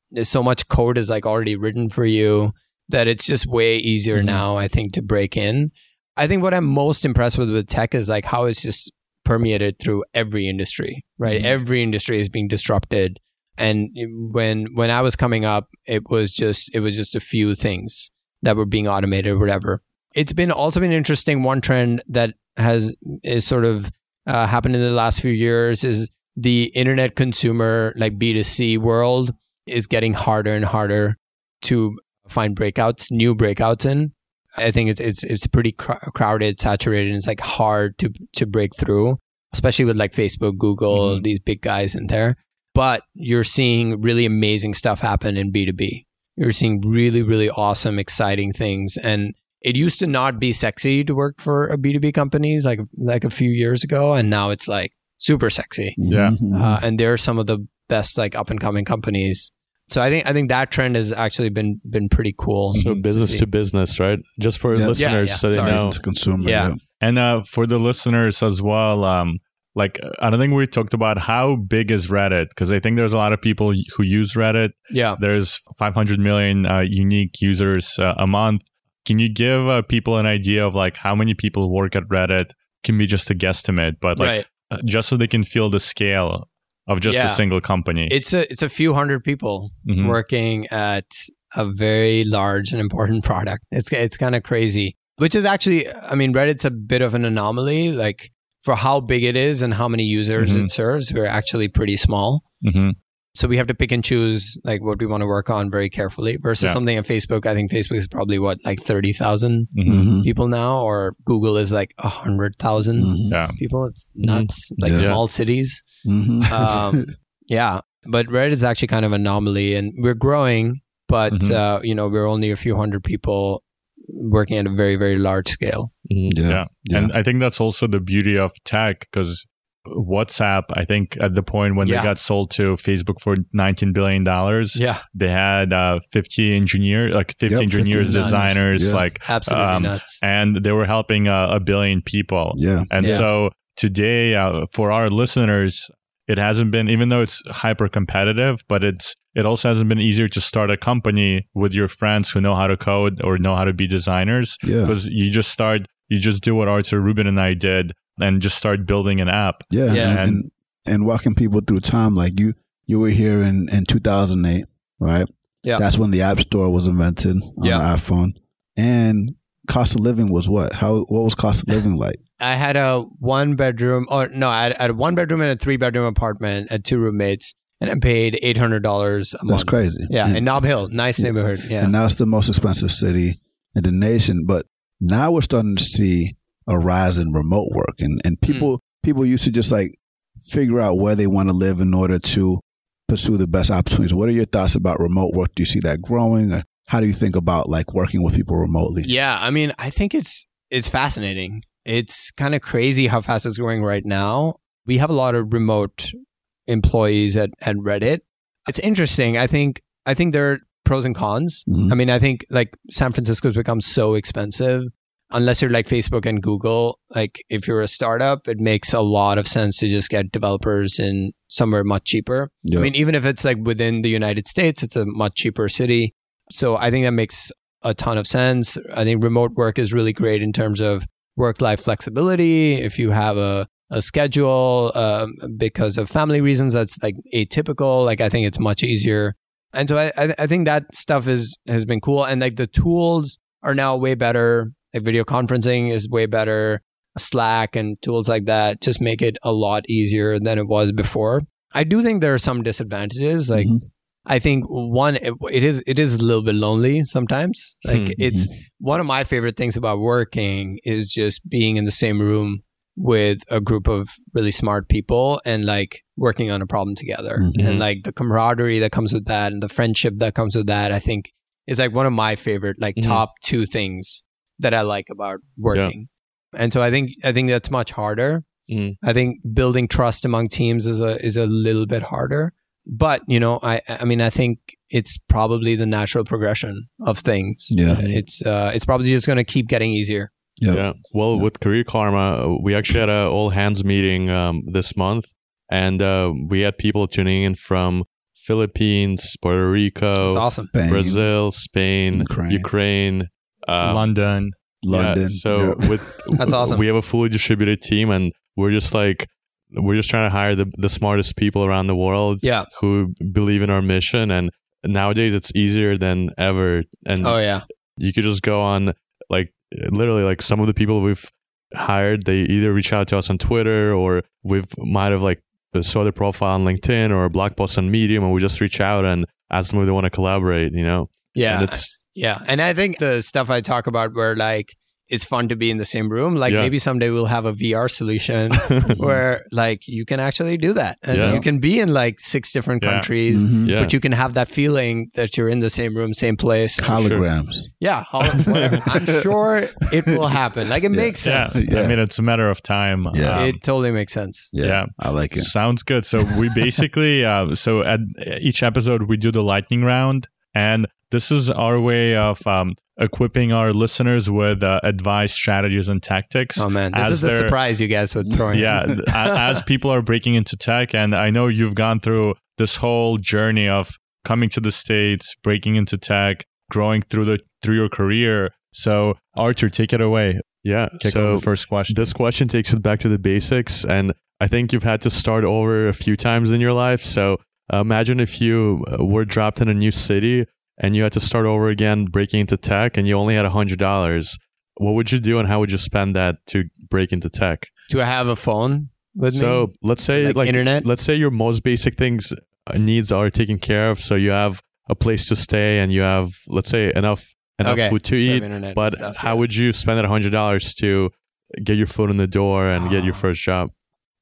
There's so much code is like already written for you that it's just way easier Mhm. now, I think, to break in. I think what I'm most impressed with with tech is like how it's just permeated through every industry, right? Mhm. Every industry is being disrupted. And when when I was coming up, it was just it was just a few things that were being automated or whatever. It's been also been interesting. One trend that has is sort of uh, happened in the last few years is the internet consumer like B2C world is getting harder and harder to find breakouts, new breakouts in. I think it's it's it's pretty cr- crowded, saturated, and it's like hard to to break through, especially with like Facebook, Google, Mhm. these big guys in there. But you're seeing really amazing stuff happen in B2B. You're seeing really really awesome, exciting things, and it used to not be sexy to work for a B2B companies like like a few years ago, and now it's like super sexy. Yeah. Mhm. Uh, and they're some of the best like up and coming companies. So I think I think that trend has actually been been pretty cool. So business see. to business, right? Just for Yeah. listeners, Yeah, so yeah. they Sorry. know. to consumer. Yeah. Yeah. And uh, for the listeners as well, um, like I don't think we talked about how big is Reddit because I think there's a lot of people who use Reddit. Yeah. There's 500 million uh, unique users uh, a month. Can you give uh, people an idea of like how many people work at Reddit? Can be just a guesstimate, but like right. uh, just so they can feel the scale of just Yeah. a single company. It's a it's a few hundred people Mhm. working at a very large and important product. It's it's kind of crazy. Which is actually I mean Reddit's a bit of an anomaly like for how big it is and how many users Mhm. it serves, we're actually pretty small. Mhm. So we have to pick and choose like what we want to work on very carefully versus Yeah. something on Facebook. I think Facebook is probably what like 30,000 Mhm. Mhm. people now or Google is like 100,000 Mhm. Yeah. people. It's nuts. Like Yeah. small cities. Mhm. Um, yeah, but Reddit is actually kind of an anomaly, and we're growing, but Mhm. uh, you know we're only a few hundred people working at a very very large scale. Mhm. yeah. Yeah. Yeah. And I think that's also the beauty of tech because WhatsApp, I think at the point when Yeah. they got sold to Facebook for $19 billion, Yeah, they had uh, 50 engineers, like 50 Yep, engineers, nuts. designers, Yeah. like, absolutely Um, nuts. and they were helping uh, a billion people. yeah. And Yeah. so today, uh, for our listeners, it hasn't been, even though it's hyper competitive, but it's, it also hasn't been easier to start a company with your friends who know how to code or know how to be designers Yeah. because you just start, you just do what Artur Ruben and I did and just start building an app. Yeah, Yeah. And, and and walking people through time. Like you, you were here in in 2008, right? Yeah. That's when the App Store was invented on Yeah. the iPhone, and cost of living was what? How what was cost of living like? I had a one bedroom, or no, I had, I had a one bedroom and a three bedroom apartment at two roommates, and I paid eight hundred dollars a That's month. crazy. Yeah, and, in Nob Hill, nice neighborhood. Yeah, and now it's the most expensive city in the nation. But now we're starting to see a rise in remote work, and and Hmm. people people used to just like figure out where they want to live in order to pursue the best opportunities. What are your thoughts about remote work? Do you see that growing, or how do you think about like working with people remotely? Yeah, I mean, I think it's it's fascinating. It's kind of crazy how fast it's growing right now. We have a lot of remote employees at, at Reddit. It's interesting. I think I think there are pros and cons. Mhm. I mean, I think like San Francisco's become so expensive. Unless you're like Facebook and Google, like if you're a startup, it makes a lot of sense to just get developers in somewhere much cheaper. Yeah. I mean, even if it's like within the United States, it's a much cheaper city. So I think that makes a ton of sense. I think remote work is really great in terms of work life flexibility. If you have a, a schedule um, because of family reasons that's like atypical, like I think it's much easier. And so I, I, think that stuff is has been cool. And like the tools are now way better. Like video conferencing is way better. Slack and tools like that just make it a lot easier than it was before. I do think there are some disadvantages. Like Mhm. I think one, it, is it is a little bit lonely sometimes. Like Hmm. it's one of my favorite things about working is just being in the same room with a group of really smart people and like working on a problem together. Mhm. And like the camaraderie that comes with that and the friendship that comes with that, I think is like one of my favorite like Mhm. top two things that I like about working. And so I think I think that's much harder. Mhm. I think building trust among teams is a is a little bit harder. But you know, I I mean, I think it's probably the natural progression of things. Yeah. it's uh, it's probably just going to keep getting easier. Yep. Yeah. Well, Yeah. with Career Karma, we actually had a all hands meeting um, this month, and uh, we had people tuning in from Philippines, Puerto Rico, It's awesome. Spain, Brazil, Spain, Ukraine. Ukraine. um, London. London. Yeah, so Yep. with That's awesome. We have a fully distributed team, and we're just like we're just trying to hire the the smartest people around the world Yeah. who believe in our mission. And nowadays, it's easier than ever. And Oh yeah. you could just go on like literally like some of the people we've hired they either reach out to us on twitter or we've might have like saw their profile on linkedin or a blog post on medium and we just reach out and ask them if they want to collaborate you know Yeah. and it's Yeah. And I think the stuff I talk about where like it's fun to be in the same room, like Yeah. maybe someday we'll have a VR solution where like you can actually do that. And Yeah. you can be in like six different Yeah. countries, Mhm. yeah but you can have that feeling that you're in the same room, same place. holograms. Yeah. hol- I'm sure it will happen. Like it Yeah. makes Yeah. sense. Yeah. I mean, it's a matter of time. Yeah. Um, It totally makes sense. Yeah, Yeah. I like it. Sounds good. So we basically, uh, so at each episode we do the lightning round, and this is our way of um, equipping our listeners with uh, advice, strategies, and tactics. Oh man, this is the surprise you guys would throw in. yeah, as people are breaking into tech, and I know you've gone through this whole journey of coming to the states, breaking into tech, growing through the through your career. So Artur, take it away. yeah Kick so the first question. this question takes it back to the basics and i think you've had to start over a few times in your life so uh, imagine if you uh, were dropped in a new city and you had to start over again breaking into tech and you only had a hundred dollars what would you do and how would you spend that to break into tech Do I have a phone with so me? let's say Like like, internet? let's say your most basic things uh, needs are taken care of so you have a place to stay and you have let's say enough enough Okay. food to So eat but stuff, how yeah. would you spend that hundred dollars to get your foot in the door and get your Ah. first job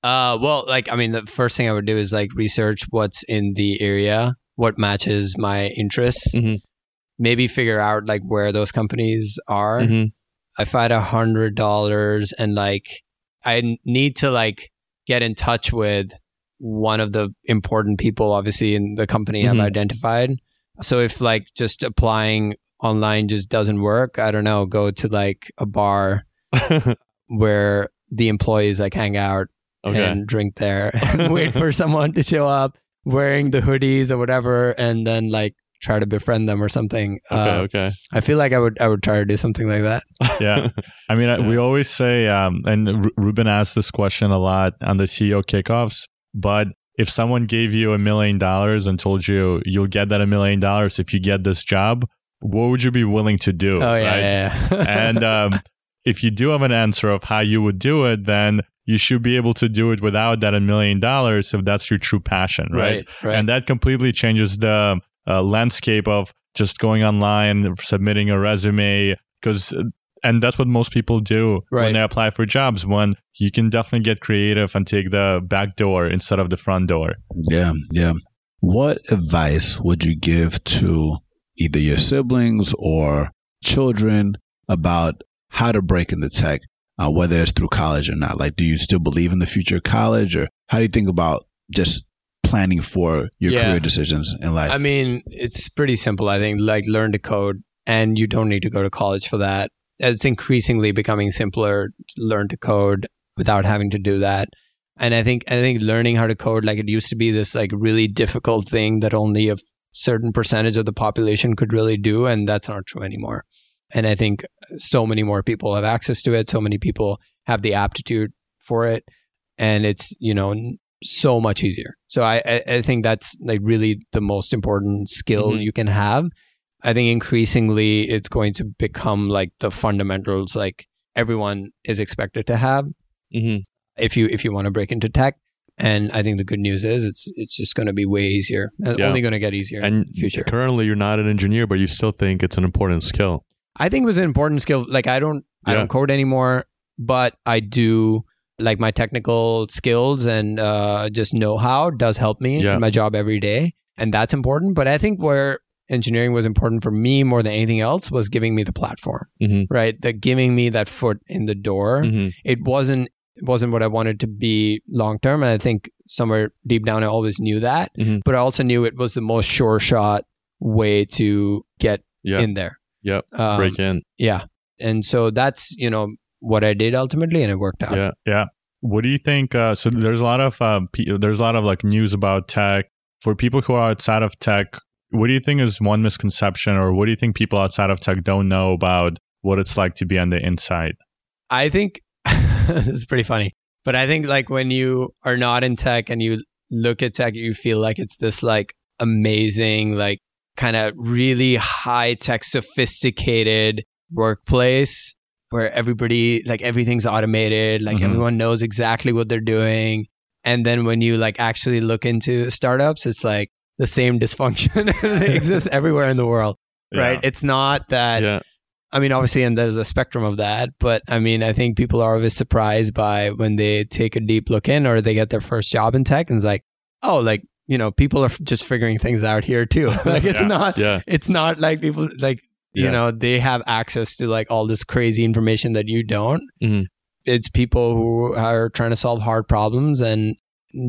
Uh, well, like I mean, the first thing I would do is like research what's in the area, what matches my interests. Mhm. Maybe figure out like where those companies are. Mhm. If I had a hundred dollars and like I need to like get in touch with one of the important people, obviously in the company Mhm. I've identified. So if like just applying online just doesn't work, I don't know, go to like a bar where the employees like hang out okay and drink there and wait for someone to show up wearing the hoodies or whatever and then like try to befriend them or something. okay Uh, okay I feel like I would I would try to do something like that. yeah. I mean, I we always say, um, and Ru- Ruben asks this question a lot on the CEO kickoffs, but if someone gave you a million dollars and told you you'll get that a million dollars if you get this job, what would you be willing to do? Oh yeah, right? yeah, yeah. and um, if you do have an answer of how you would do it, then you should be able to do it without that a million dollars if that's your true passion, right? right, right. And that completely changes the uh, landscape of just going online, submitting a resume, because and that's what most people do when they apply for jobs. When you can definitely get creative and take the back door instead of the front door. Yeah, yeah. What advice would you give to either your siblings or children about how to break into tech, uh, whether it's through college or not? Like, do you still believe in the future of college, or how do you think about just planning for your Yeah. career decisions in life? I mean, it's pretty simple. I think like learn to code, and you don't need to go to college for that. It's increasingly becoming simpler to learn to code without having to do that. And I think I think learning how to code like it used to be this like really difficult thing that only a certain percentage of the population could really do, and that's not true anymore. And I think so many more people have access to it. So many people have the aptitude for it, and it's you know so much easier. So I I, think that's like really the most important skill Mhm. you can have. I think increasingly it's going to become like the fundamentals like everyone is expected to have hmm if you if you want to break into tech. And I think the good news is it's it's just going to be way easier and Yeah. only going to get easier in And the future. currently, you're not an engineer, but you still think it's an important skill. I think it was an important skill. Like I don't I don't code anymore, but I do like my technical skills and uh, just know how does help me Yeah. in my job every day, and that's important. But I think where engineering was important for me more than anything else was giving me the platform, Mhm. right? That giving me that foot in the door. Mhm. It wasn't It wasn't what I wanted to be long term. And I think somewhere deep down, I always knew that. Mhm. But I also knew it was the most sure shot way to get Yeah. in there. Yep. Um, Break in. Yeah. And so that's, you know, what I did ultimately, and it worked out. Yeah. Yeah. What do you think? Uh, so there's a lot of uh, pe- there's a lot of like news about tech for people who are outside of tech. What do you think is one misconception, or what do you think people outside of tech don't know about what it's like to be on the inside? I think it's pretty funny, but I think like when you are not in tech and you look at tech, you feel like it's this like amazing, like kind of really high tech, sophisticated workplace where everybody, like everything's automated, like Mhm. everyone knows exactly what they're doing. And then when you like actually look into startups, it's like the same dysfunction exists everywhere in the world, right? It's not that Yeah. I mean, obviously, and there's a spectrum of that, but I mean, I think people are always surprised by when they take a deep look in or they get their first job in tech and it's like, oh, like, you know, people are just figuring things out here too. like, it's Yeah. not, Yeah. it's not like people, like, you know, they have access to like all this crazy information that you don't. Mhm. It's people who are trying to solve hard problems and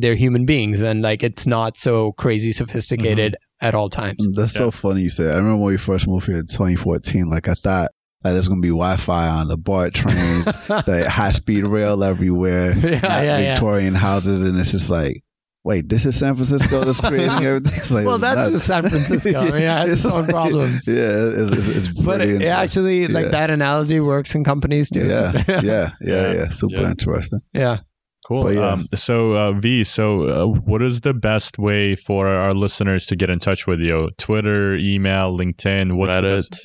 they're human beings and like it's not so crazy sophisticated Mm-hmm. at all times. That's so funny you said. I remember when we first moved here in 2014. Like I thought like there's gonna be Wi-Fi on the BART trains, the high speed rail everywhere, Yeah, not yeah, yeah. Victorian houses, and it's just like, wait, this is San Francisco that's creating everything. It's like, well, that's nuts. just San Francisco. yeah, mean, it its own like- problems. Yeah, it's, it's, it's But pretty it, it actually, like Yeah. that analogy works in companies too. Yeah, yeah, yeah, Yeah. yeah, Super Yeah. interesting. yeah. Cool. Yeah. Um, so uh, V, so uh, what is the best way for our listeners to get in touch with you? Twitter, email, LinkedIn, what's the Reddit.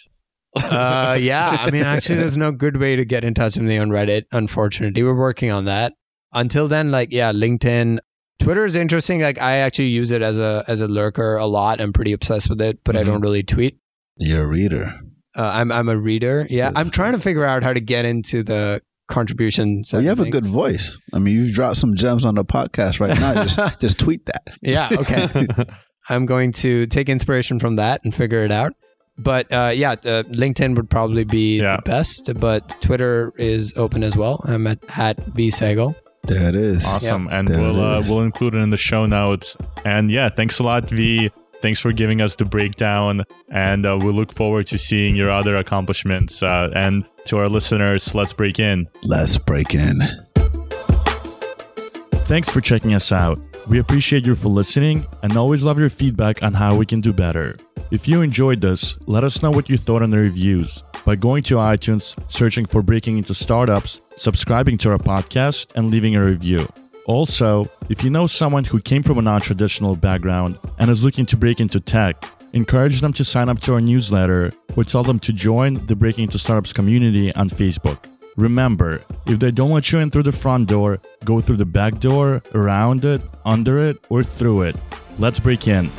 Uh, yeah. I mean, actually, there's no good way to get in touch with me on Reddit. Unfortunately, we're working on that. Until then, like, yeah, LinkedIn, Twitter is interesting. Like, I actually use it as a as a lurker a lot. I'm pretty obsessed with it, but I Mhm. don't really tweet. You're a reader. Uh, I'm I'm a reader. So Yeah, I'm trying to figure out how to get into the contributions. Well, you have a good voice. I mean, you've dropped some gems on the podcast right now. Just just tweet that. Yeah. Okay. I'm going to take inspiration from that and figure it out. But uh, yeah, uh, LinkedIn would probably be Yeah. the best, but Twitter is open as well. I'm at, at. There it is. Awesome. And There we'll uh, we'll include it in the show notes. And yeah, thanks a lot, V. Thanks for giving us the breakdown. And uh, we look forward to seeing your other accomplishments. Uh, and to our listeners, let's break in. Let's break in. Thanks for checking us out. We appreciate you for listening and always love your feedback on how we can do better. If you enjoyed this, let us know what you thought in the reviews by going to iTunes, searching for Breaking Into Startups, subscribing to our podcast, and leaving a review. Also, if you know someone who came from a non traditional background and is looking to break into tech, encourage them to sign up to our newsletter or tell them to join the Breaking Into Startups community on Facebook. Remember, if they don't let you in through the front door, go through the back door, around it, under it, or through it. Let's break in.